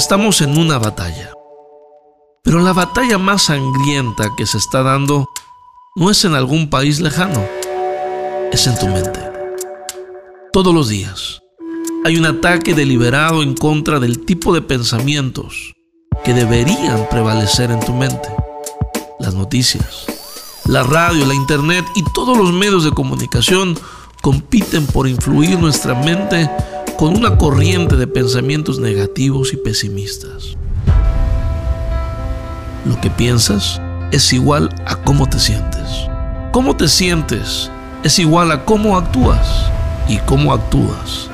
estamos en una batalla. Pero la batalla más sangrienta que se está dando no es en algún país lejano, es en tu mente. Todos los días hay un ataque deliberado en contra del tipo de pensamientos que deberían prevalecer en tu mente. Las noticias, la radio, la internet y todos los medios de comunicación compiten por influir nuestra mente con una corriente de pensamientos negativos y pesimistas. Lo que piensas es igual a cómo te sientes. Cómo te sientes es igual a cómo actúas. Y cómo actúas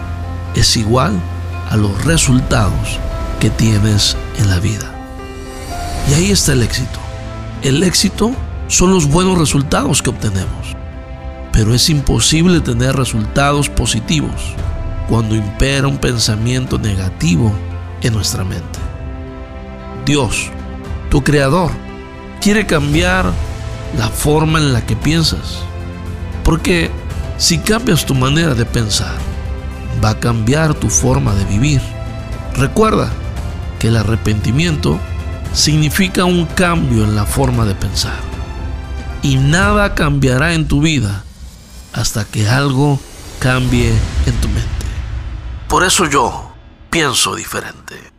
es igual a los resultados que tienes en la vida. Y ahí está el éxito. El éxito son los buenos resultados que obtenemos. Pero es imposible tener resultados positivos cuando impera un pensamiento negativo en nuestra mente. Dios, tu creador, quiere cambiar la forma en la que piensas. Porque si cambias tu manera de pensar, va a cambiar tu forma de vivir. Recuerda que el arrepentimiento significa un cambio en la forma de pensar. Y nada cambiará en tu vida hasta que algo cambie en tu mente. Por eso yo pienso diferente.